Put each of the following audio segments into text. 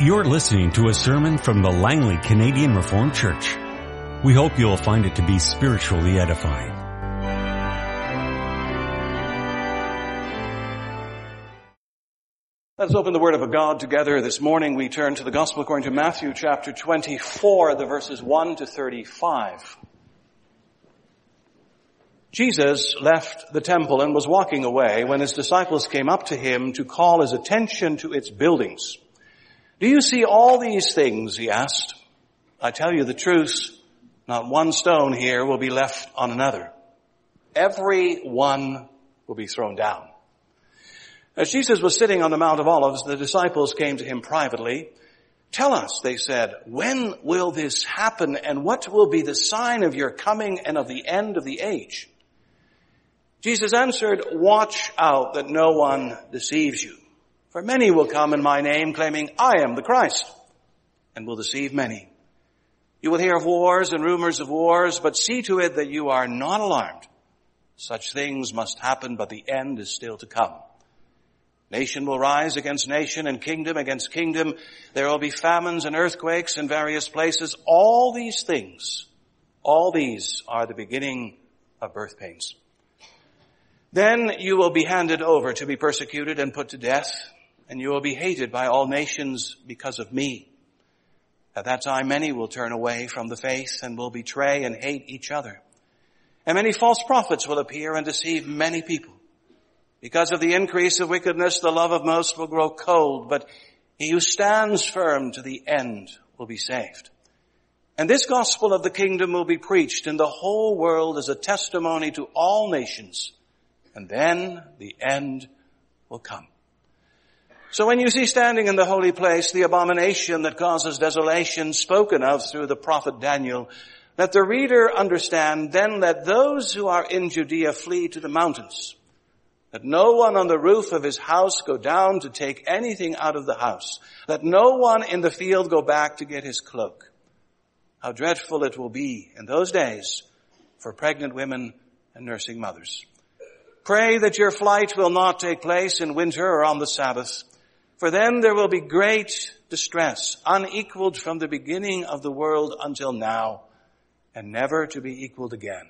You're listening to a sermon from the Langley Canadian Reformed Church. We hope you'll find it to be spiritually edifying. Let's open the Word of God together. This morning we turn to the Gospel according to Matthew chapter 24, the verses 1 to 35. Jesus left the temple and was walking away when his disciples came up to him to call his attention to its buildings. Do you see all these things? He asked. I tell you the truth, not one stone here will be left on another. Every one will be thrown down. As Jesus was sitting on the Mount of Olives, the disciples came to him privately. Tell us, they said, when will this happen and what will be the sign of your coming and of the end of the age? Jesus answered, watch out that no one deceives you. For many will come in my name claiming I am the Christ and will deceive many. You will hear of wars and rumors of wars, but see to it that you are not alarmed. Such things must happen, but the end is still to come. Nation will rise against nation and kingdom against kingdom. There will be famines and earthquakes in various places. All these things, all these are the beginning of birth pains. Then you will be handed over to be persecuted and put to death, and you will be hated by all nations because of me. At that time many will turn away from the faith and will betray and hate each other. And many false prophets will appear and deceive many people. Because of the increase of wickedness, the love of most will grow cold, but he who stands firm to the end will be saved. And this gospel of the kingdom will be preached in the whole world as a testimony to all nations, and then the end will come. So when you see standing in the holy place the abomination that causes desolation spoken of through the prophet Daniel, let the reader understand then let those who are in Judea flee to the mountains. Let no one on the roof of his house go down to take anything out of the house. Let no one in the field go back to get his cloak. How dreadful it will be in those days for pregnant women and nursing mothers. Pray that your flight will not take place in winter or on the Sabbath, for then there will be great distress, unequaled from the beginning of the world until now, and never to be equaled again.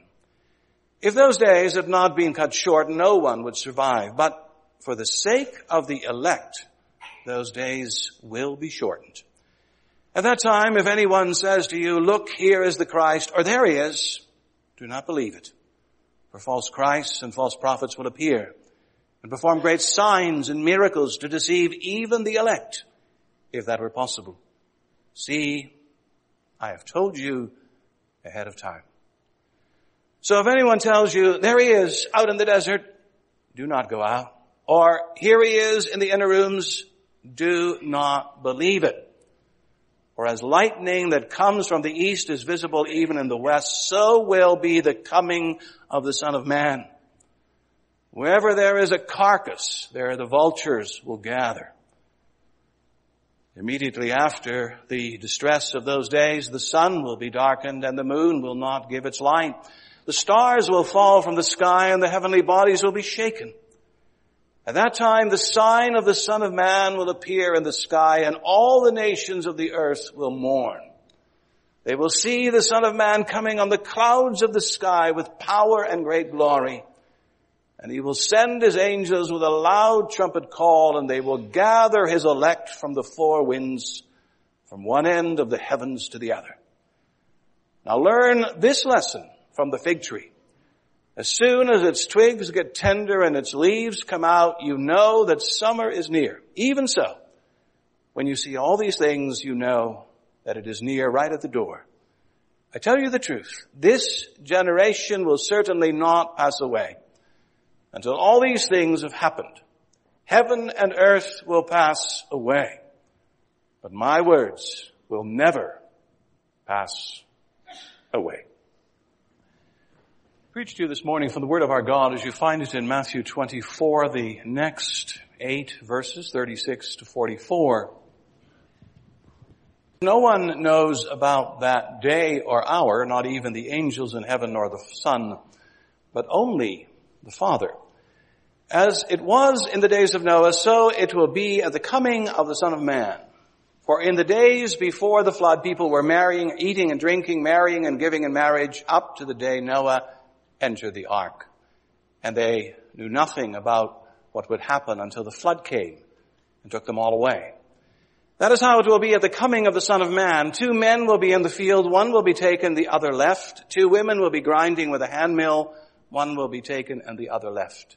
If those days had not been cut short, no one would survive. But for the sake of the elect, those days will be shortened. At that time, if anyone says to you, look, here is the Christ, or there he is, do not believe it. For false Christs and false prophets will appear and perform great signs and miracles to deceive even the elect, if that were possible. See, I have told you ahead of time. So if anyone tells you, there he is out in the desert, do not go out. Or here he is in the inner rooms, do not believe it. For as lightning that comes from the east is visible even in the west, so will be the coming of the Son of Man. Wherever there is a carcass, there the vultures will gather. Immediately after the distress of those days, the sun will be darkened and the moon will not give its light. The stars will fall from the sky and the heavenly bodies will be shaken. At that time, the sign of the Son of Man will appear in the sky and all the nations of the earth will mourn. They will see the Son of Man coming on the clouds of the sky with power and great glory. And he will send his angels with a loud trumpet call and they will gather his elect from the four winds from one end of the heavens to the other. Now learn this lesson from the fig tree. As soon as its twigs get tender and its leaves come out, you know that summer is near. Even so, when you see all these things, you know that it is near right at the door. I tell you the truth, this generation will certainly not pass away until all these things have happened. Heaven and earth will pass away, but my words will never pass away preach to you this morning from the Word of our God as you find it in Matthew 24, the next eight verses, 36 to 44. No one knows about that day or hour, not even the angels in heaven nor the Son, but only the Father. As it was in the days of Noah, so it will be at the coming of the Son of Man. For in the days before the flood, people were marrying, eating and drinking, marrying and giving in marriage up to the day Noah entered the ark. And they knew nothing about what would happen until the flood came and took them all away. That is how it will be at the coming of the Son of Man. Two men will be in the field, one will be taken, the other left. Two women will be grinding with a handmill, one will be taken and the other left.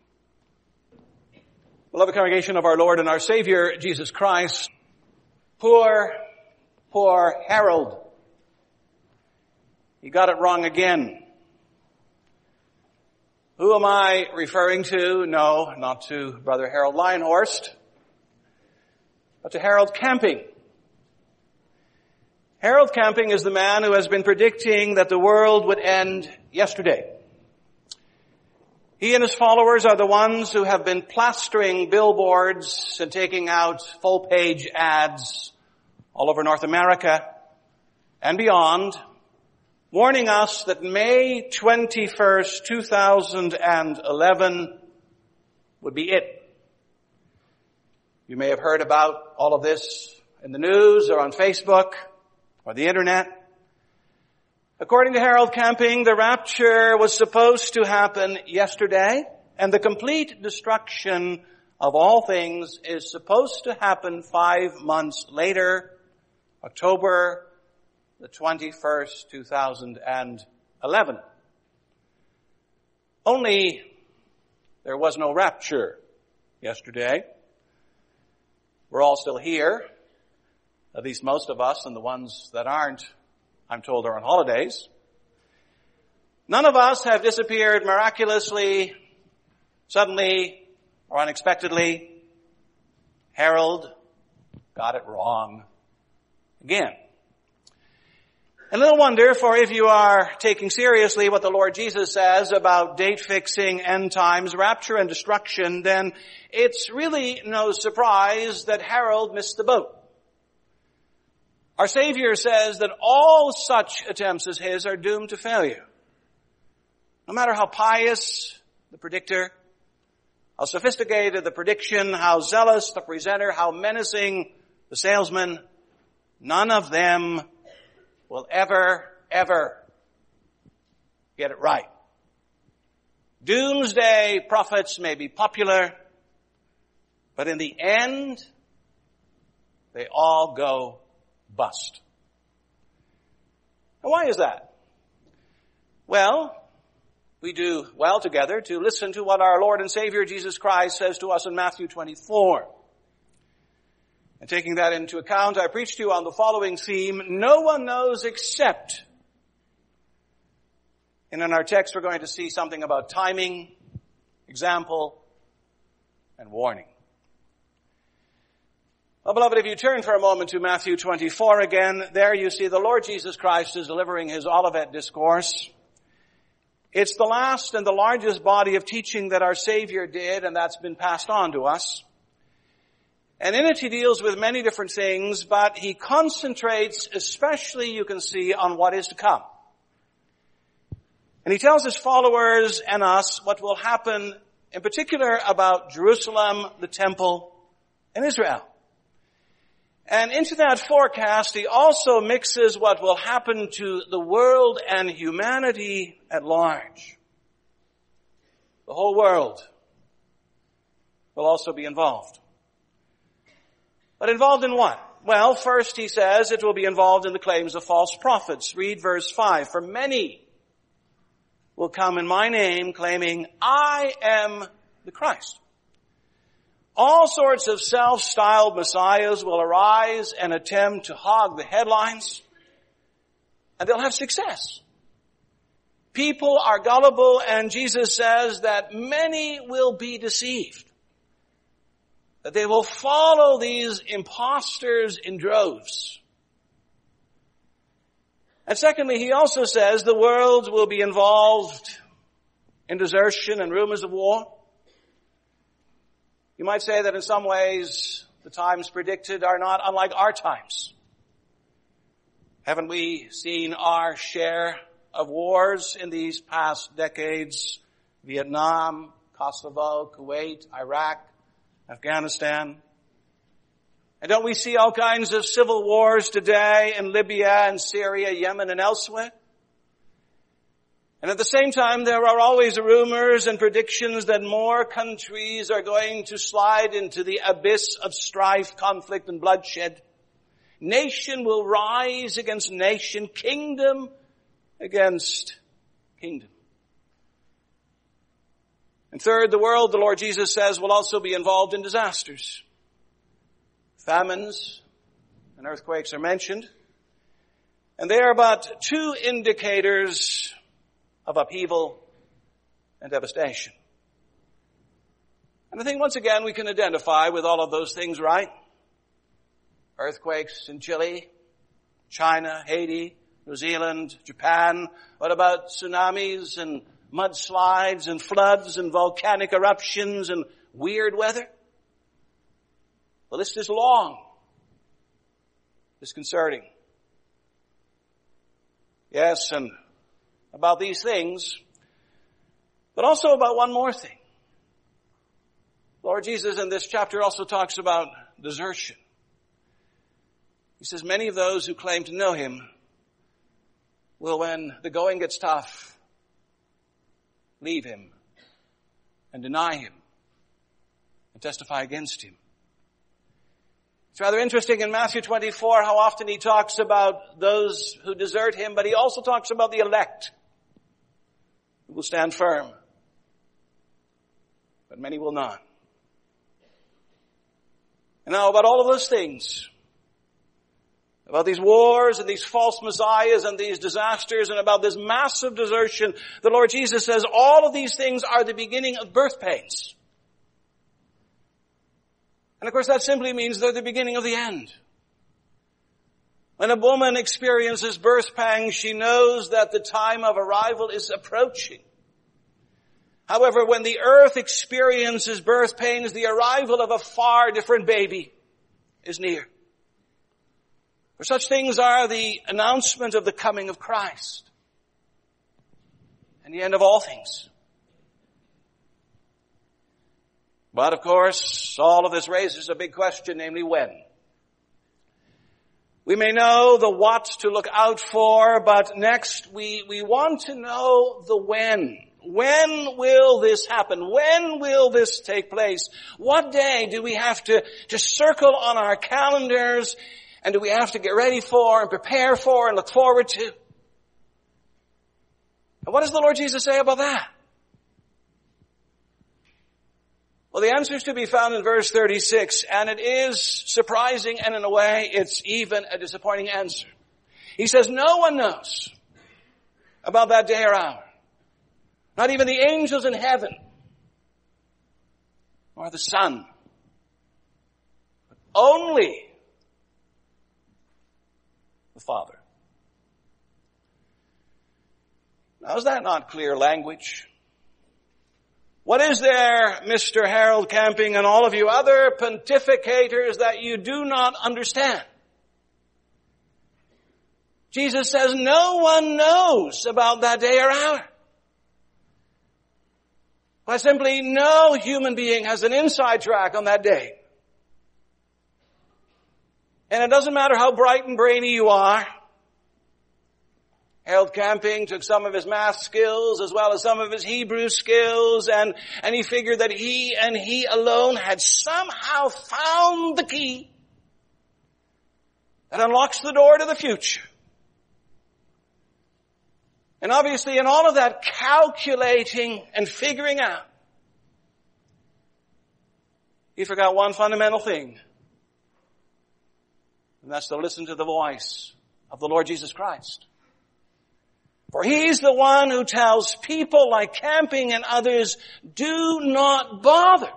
Beloved congregation of our Lord and our Savior, Jesus Christ, Poor, poor Harold. He got it wrong again. Who am I referring to? No, not to Brother Harold Lionhorst, but to Harold Camping. Harold Camping is the man who has been predicting that the world would end yesterday. He and his followers are the ones who have been plastering billboards and taking out full page ads all over North America and beyond, warning us that May 21st, 2011 would be it. You may have heard about all of this in the news or on Facebook or the internet. According to Harold Camping, the rapture was supposed to happen yesterday, and the complete destruction of all things is supposed to happen five months later, October the 21st, 2011. Only there was no rapture yesterday. We're all still here, at least most of us, and the ones that aren't I'm told are on holidays. None of us have disappeared miraculously, suddenly, or unexpectedly. Harold got it wrong again. And little wonder, for if you are taking seriously what the Lord Jesus says about date fixing, end times, rapture and destruction, then it's really no surprise that Harold missed the boat. Our Savior says that all such attempts as his are doomed to failure. No matter how pious the predictor, how sophisticated the prediction, how zealous the presenter, how menacing the salesman, none of them will ever, ever get it right. Doomsday prophets may be popular, but in the end, they all go bust. And why is that? Well, we do well together to listen to what our Lord and Savior Jesus Christ says to us in Matthew 24. And taking that into account, I preach to you on the following theme, no one knows except. And in our text we're going to see something about timing, example, and warning. Well, beloved, if you turn for a moment to Matthew 24 again, there you see the Lord Jesus Christ is delivering his Olivet discourse. It's the last and the largest body of teaching that our Savior did, and that's been passed on to us. And in it he deals with many different things, but he concentrates, especially you can see, on what is to come. And he tells his followers and us what will happen in particular about Jerusalem, the temple, and Israel. And into that forecast, he also mixes what will happen to the world and humanity at large. The whole world will also be involved. But involved in what? Well, first he says it will be involved in the claims of false prophets. Read verse 5. For many will come in my name claiming, I am the Christ. All sorts of self-styled messiahs will arise and attempt to hog the headlines, and they'll have success. People are gullible, and Jesus says that many will be deceived. That they will follow these imposters in droves. And secondly, he also says the world will be involved in desertion and rumors of war. You might say that in some ways the times predicted are not unlike our times. Haven't we seen our share of wars in these past decades? Vietnam, Kosovo, Kuwait, Iraq, Afghanistan. And don't we see all kinds of civil wars today in Libya and Syria, Yemen and elsewhere? And at the same time, there are always rumors and predictions that more countries are going to slide into the abyss of strife, conflict, and bloodshed. Nation will rise against nation, kingdom against kingdom. And third, the world, the Lord Jesus says, will also be involved in disasters. Famines and earthquakes are mentioned. And they are but two indicators of upheaval and devastation. And I think once again we can identify with all of those things, right? Earthquakes in Chile, China, Haiti, New Zealand, Japan. What about tsunamis and mudslides and floods and volcanic eruptions and weird weather? The list is long, disconcerting. Yes, and about these things, but also about one more thing. Lord Jesus in this chapter also talks about desertion. He says many of those who claim to know him will, when the going gets tough, leave him and deny him and testify against him. It's rather interesting in Matthew 24 how often he talks about those who desert him, but he also talks about the elect who will stand firm. But many will not. And now about all of those things, about these wars and these false messiahs and these disasters and about this massive desertion, the Lord Jesus says all of these things are the beginning of birth pains. And of course that simply means they're the beginning of the end. When a woman experiences birth pangs, she knows that the time of arrival is approaching. However, when the earth experiences birth pains, the arrival of a far different baby is near. For such things are the announcement of the coming of Christ and the end of all things. But of course, all of this raises a big question, namely when. We may know the what to look out for, but next we, we want to know the when. When will this happen? When will this take place? What day do we have to, to circle on our calendars and do we have to get ready for and prepare for and look forward to? And what does the Lord Jesus say about that? Well, the answer is to be found in verse 36, and it is surprising, and in a way, it's even a disappointing answer. He says, no one knows about that day or hour. Not even the angels in heaven, or the Son. But only the Father. Now is that not clear language? What is there, Mr. Harold Camping and all of you other pontificators that you do not understand? Jesus says no one knows about that day or hour. Why simply no human being has an inside track on that day. And it doesn't matter how bright and brainy you are, Harold Camping took some of his math skills as well as some of his Hebrew skills and, and he figured that he and he alone had somehow found the key that unlocks the door to the future. And obviously in all of that calculating and figuring out, he forgot one fundamental thing. And that's to listen to the voice of the Lord Jesus Christ. For he's the one who tells people like camping and others, do not bother.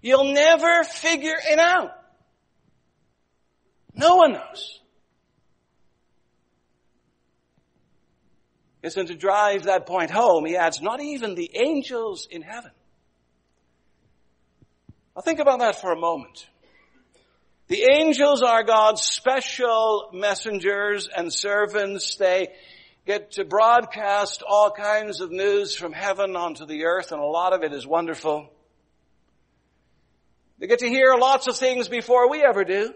You'll never figure it out. No one knows. Isn't to drive that point home, he adds, not even the angels in heaven. Now think about that for a moment. The angels are God's special messengers and servants. They get to broadcast all kinds of news from heaven onto the earth, and a lot of it is wonderful. They get to hear lots of things before we ever do.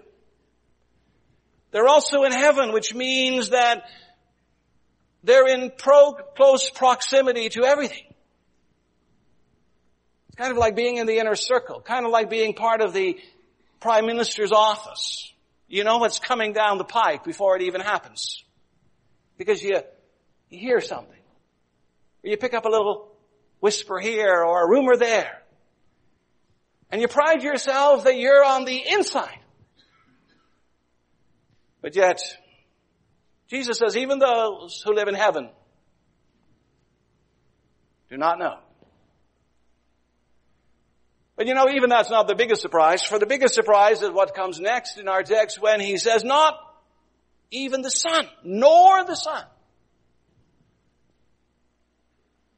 They're also in heaven, which means that they're in pro- close proximity to everything. It's kind of like being in the inner circle, kind of like being part of the prime minister's office. You know what's coming down the pike before it even happens. Because you, you hear something. Or you pick up a little whisper here or a rumor there. And you pride yourselves that you're on the inside. But yet, Jesus says, even those who live in heaven do not know. But you know, even that's not the biggest surprise, for the biggest surprise is what comes next in our text when he says, not even the Son, nor the Son.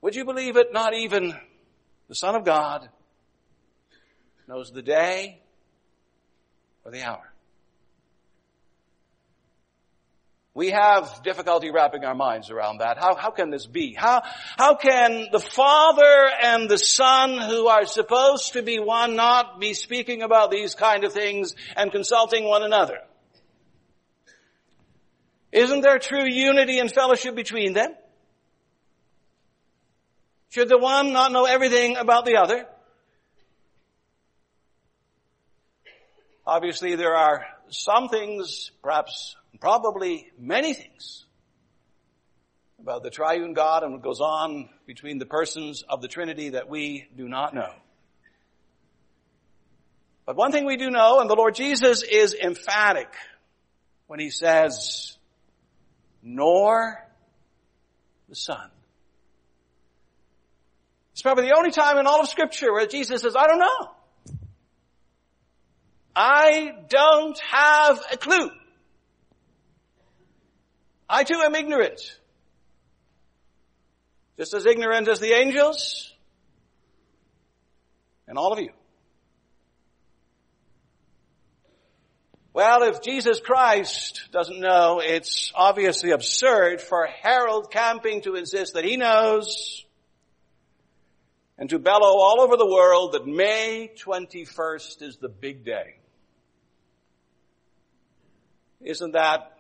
Would you believe it? Not even the Son of God knows the day or the hour. We have difficulty wrapping our minds around that. How, how can this be? How, how can the Father and the Son who are supposed to be one not be speaking about these kind of things and consulting one another? Isn't there true unity and fellowship between them? Should the one not know everything about the other? Obviously there are some things, perhaps probably many things about the triune God and what goes on between the persons of the Trinity that we do not know. But one thing we do know, and the Lord Jesus is emphatic when he says, nor the Son. It's probably the only time in all of scripture where Jesus says, I don't know. I don't have a clue. I too am ignorant. Just as ignorant as the angels and all of you. Well, if Jesus Christ doesn't know, it's obviously absurd for Harold Camping to insist that he knows and to bellow all over the world that May 21st is the big day. Isn't that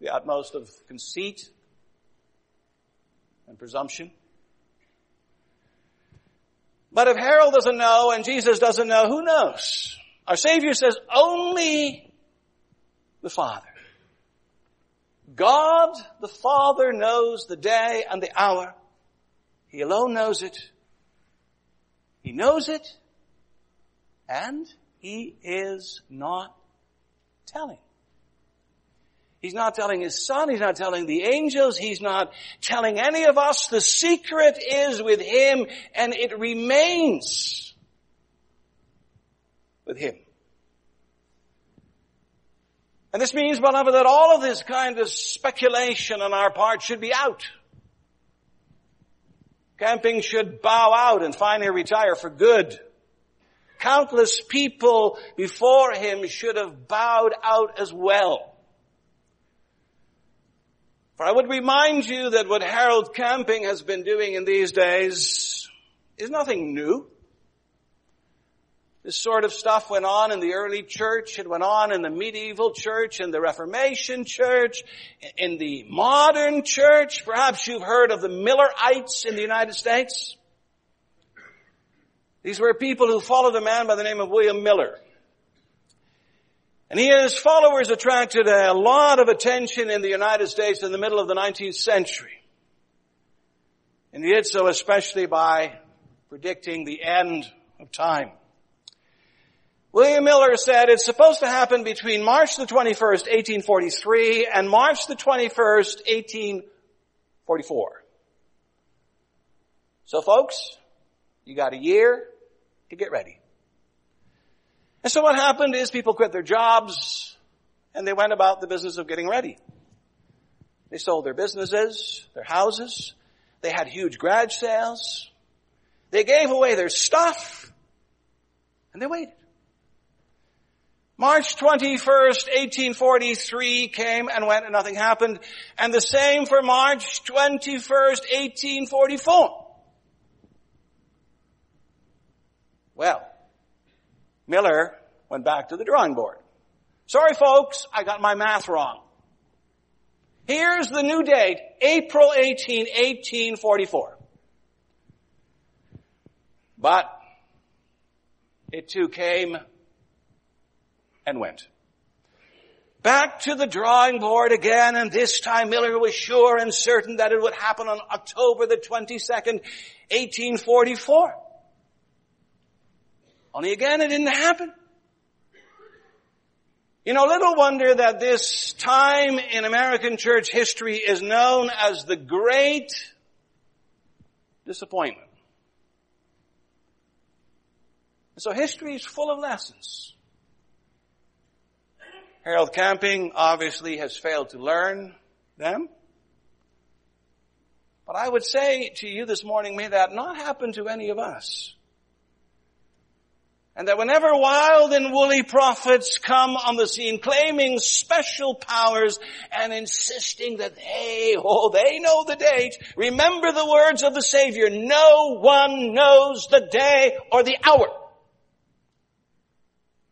the utmost of conceit and presumption. But if Harold doesn't know and Jesus doesn't know, who knows? Our Savior says only the Father. God the Father knows the day and the hour. He alone knows it. He knows it and He is not telling. He's not telling his son. He's not telling the angels. He's not telling any of us. The secret is with him and it remains with him. And this means, beloved, that all of this kind of speculation on our part should be out. Camping should bow out and finally retire for good. Countless people before him should have bowed out as well. For I would remind you that what Harold Camping has been doing in these days is nothing new. This sort of stuff went on in the early church, it went on in the medieval church, in the Reformation church, in the modern church. Perhaps you've heard of the Millerites in the United States. These were people who followed a man by the name of William Miller. And his followers attracted a lot of attention in the United States in the middle of the 19th century. And he did so especially by predicting the end of time. William Miller said it's supposed to happen between March the 21st, 1843 and March the 21st, 1844. So folks, you got a year to get ready. And so what happened is people quit their jobs and they went about the business of getting ready. They sold their businesses, their houses. They had huge garage sales. They gave away their stuff. And they waited. March 21st, 1843 came and went and nothing happened. And the same for March 21st, 1844. Well, Miller went back to the drawing board. Sorry folks, I got my math wrong. Here's the new date, April 18, 1844. But it too came and went. Back to the drawing board again, and this time Miller was sure and certain that it would happen on October the 22nd, 1844. Only again, it didn't happen. You know, little wonder that this time in American church history is known as the Great Disappointment. And So history is full of lessons. Harold Camping obviously has failed to learn them. But I would say to you this morning, may that not happen to any of us. And that whenever wild and woolly prophets come on the scene claiming special powers and insisting that they, oh, they know the date, remember the words of the Savior, no one knows the day or the hour.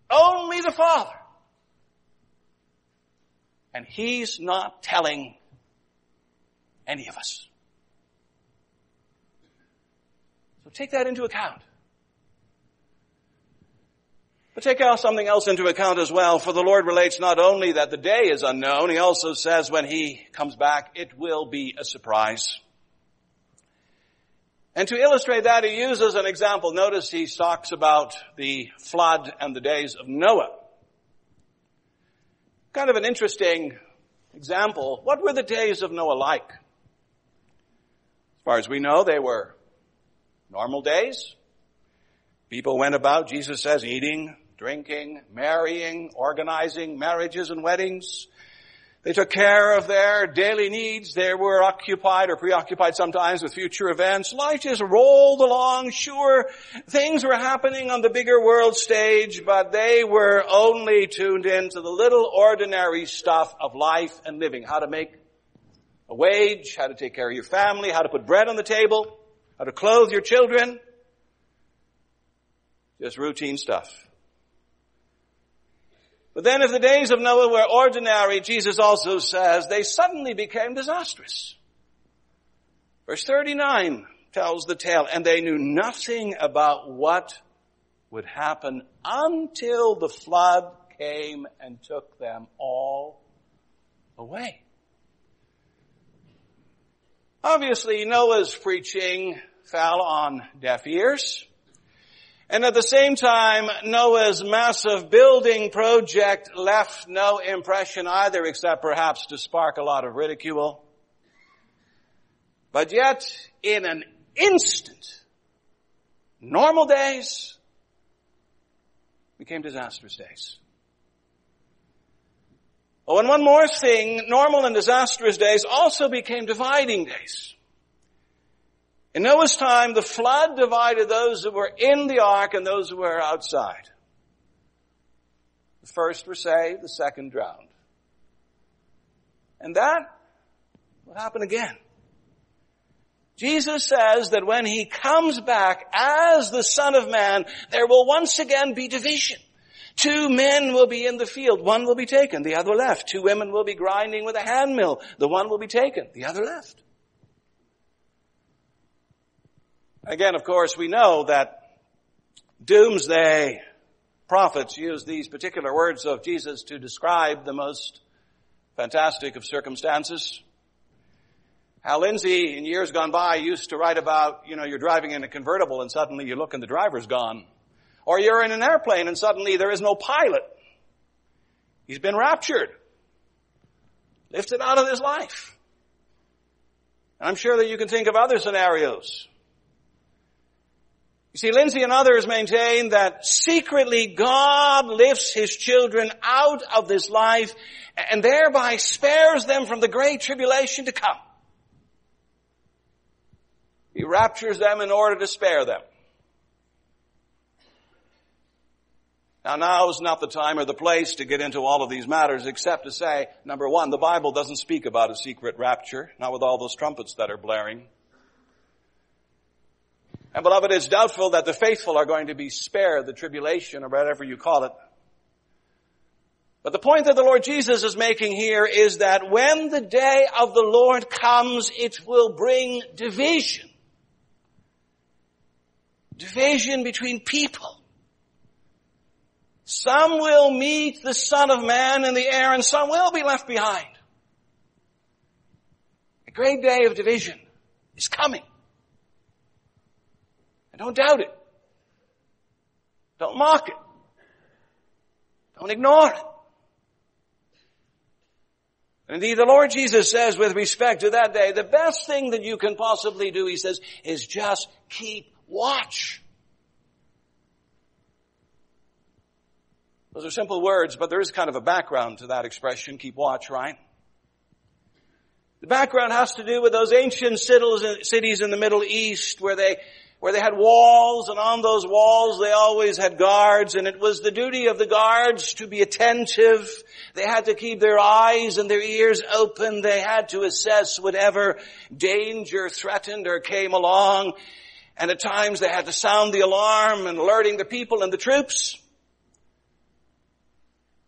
Only the Father. And He's not telling any of us. So take that into account. But take out something else into account as well, for the Lord relates not only that the day is unknown, He also says when He comes back, it will be a surprise. And to illustrate that, He uses an example. Notice He talks about the flood and the days of Noah. Kind of an interesting example. What were the days of Noah like? As far as we know, they were normal days. People went about, Jesus says, eating, drinking, marrying, organizing marriages and weddings. They took care of their daily needs. They were occupied or preoccupied sometimes with future events. Life just rolled along. Sure, things were happening on the bigger world stage, but they were only tuned in to the little ordinary stuff of life and living. How to make a wage, how to take care of your family, how to put bread on the table, how to clothe your children. Just routine stuff. But then if the days of Noah were ordinary, Jesus also says they suddenly became disastrous. Verse 39 tells the tale, and they knew nothing about what would happen until the flood came and took them all away. Obviously, Noah's preaching fell on deaf ears. And at the same time, Noah's massive building project left no impression either except perhaps to spark a lot of ridicule. But yet, in an instant, normal days became disastrous days. Oh, and one more thing, normal and disastrous days also became dividing days. In Noah's time, the flood divided those who were in the ark and those who were outside. The first were saved, the second drowned. And that will happen again. Jesus says that when he comes back as the Son of Man, there will once again be division. Two men will be in the field. One will be taken, the other left. Two women will be grinding with a hand mill. The one will be taken, the other left. Again, of course, we know that doomsday prophets use these particular words of Jesus to describe the most fantastic of circumstances. Hal Lindsey, in years gone by, used to write about, you know, you're driving in a convertible and suddenly you look and the driver's gone. Or you're in an airplane and suddenly there is no pilot. He's been raptured. Lifted out of this life. I'm sure that you can think of other scenarios You see, Lindsey and others maintain that secretly God lifts His children out of this life and thereby spares them from the great tribulation to come. He raptures them in order to spare them. Now now is not the time or the place to get into all of these matters except to say, number one, the Bible doesn't speak about a secret rapture, not with all those trumpets that are blaring. And beloved, it's doubtful that the faithful are going to be spared the tribulation or whatever you call it. But the point that the Lord Jesus is making here is that when the day of the Lord comes, it will bring division. Division between people. Some will meet the Son of Man in the air and some will be left behind. A great day of division is coming. Don't doubt it. Don't mock it. Don't ignore it. Indeed, the Lord Jesus says with respect to that day, the best thing that you can possibly do, he says, is just keep watch. Those are simple words, but there is kind of a background to that expression, keep watch, right? The background has to do with those ancient cities in the Middle East where they, where they had walls and on those walls they always had guards and it was the duty of the guards to be attentive. They had to keep their eyes and their ears open. They had to assess whatever danger threatened or came along. And at times they had to sound the alarm and alerting the people and the troops.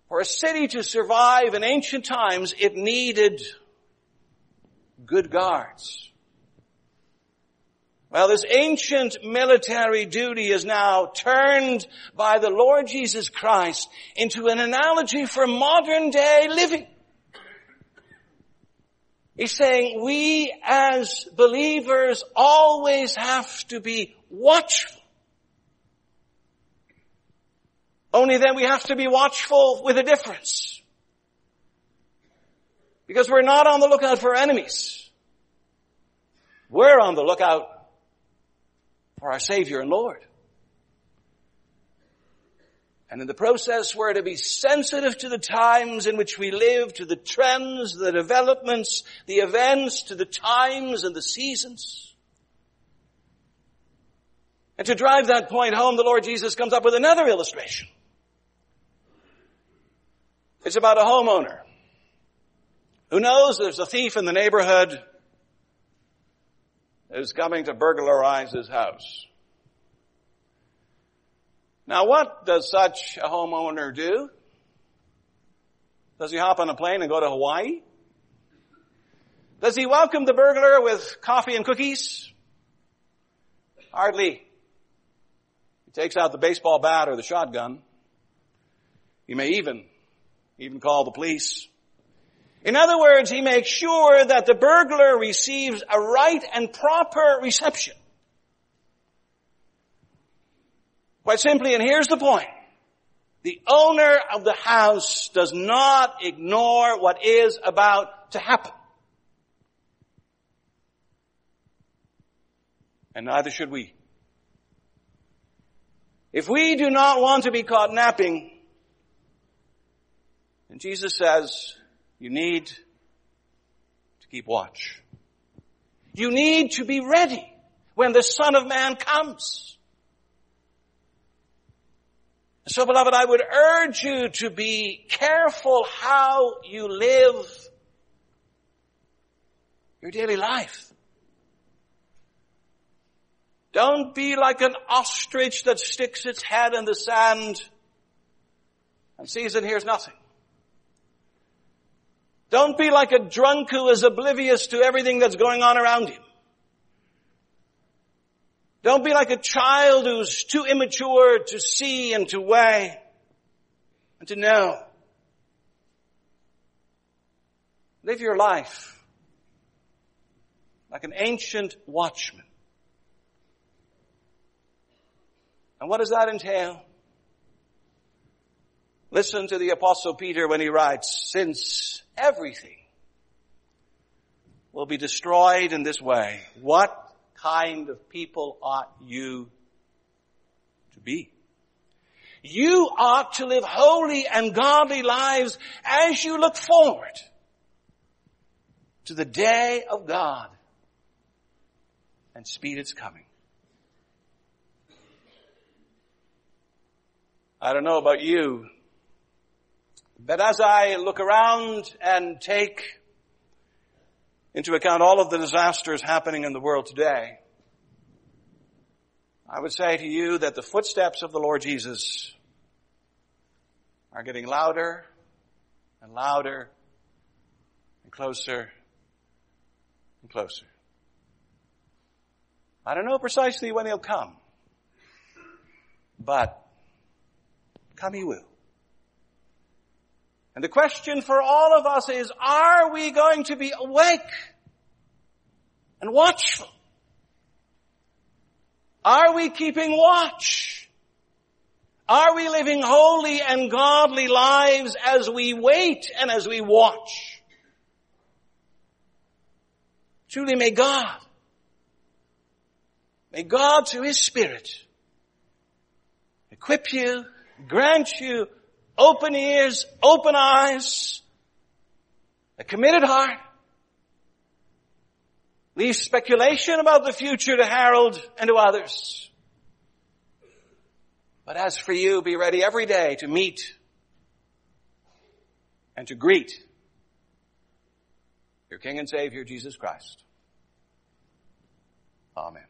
For a city to survive in ancient times, it needed good guards. Well, this ancient military duty is now turned by the Lord Jesus Christ into an analogy for modern day living. He's saying we as believers always have to be watchful. Only then we have to be watchful with a difference. Because we're not on the lookout for enemies. We're on the lookout for our Savior and Lord. And in the process, we're to be sensitive to the times in which we live, to the trends, the developments, the events, to the times and the seasons. And to drive that point home, the Lord Jesus comes up with another illustration. It's about a homeowner who knows there's a thief in the neighborhood who's coming to burglarize his house. Now what does such a homeowner do? Does he hop on a plane and go to Hawaii? Does he welcome the burglar with coffee and cookies? Hardly. He takes out the baseball bat or the shotgun. He may even even call the police. In other words, he makes sure that the burglar receives a right and proper reception. Quite simply, and here's the point. The owner of the house does not ignore what is about to happen. And neither should we. If we do not want to be caught napping, and Jesus says, you need to keep watch. You need to be ready when the Son of Man comes. So beloved, I would urge you to be careful how you live your daily life. Don't be like an ostrich that sticks its head in the sand and sees and hears nothing. Don't be like a drunk who is oblivious to everything that's going on around him. Don't be like a child who's too immature to see and to weigh and to know. Live your life like an ancient watchman. And what does that entail? Listen to the apostle Peter when he writes, since everything will be destroyed in this way, what kind of people ought you to be. You ought to live holy and godly lives as you look forward to the day of God and speed its coming. I don't know about you, but as I look around and take into account all of the disasters happening in the world today, I would say to you that the footsteps of the Lord Jesus are getting louder and louder and closer and closer. I don't know precisely when he'll come, but come he will. And the question for all of us is, are we going to be awake and watchful? Are we keeping watch? Are we living holy and godly lives as we wait and as we watch? Truly may God, may God through His Spirit equip you, grant you open ears, open eyes, a committed heart, leave speculation about the future to Harold and to others. But as for you, be ready every day to meet and to greet your King and Savior, Jesus Christ. Amen.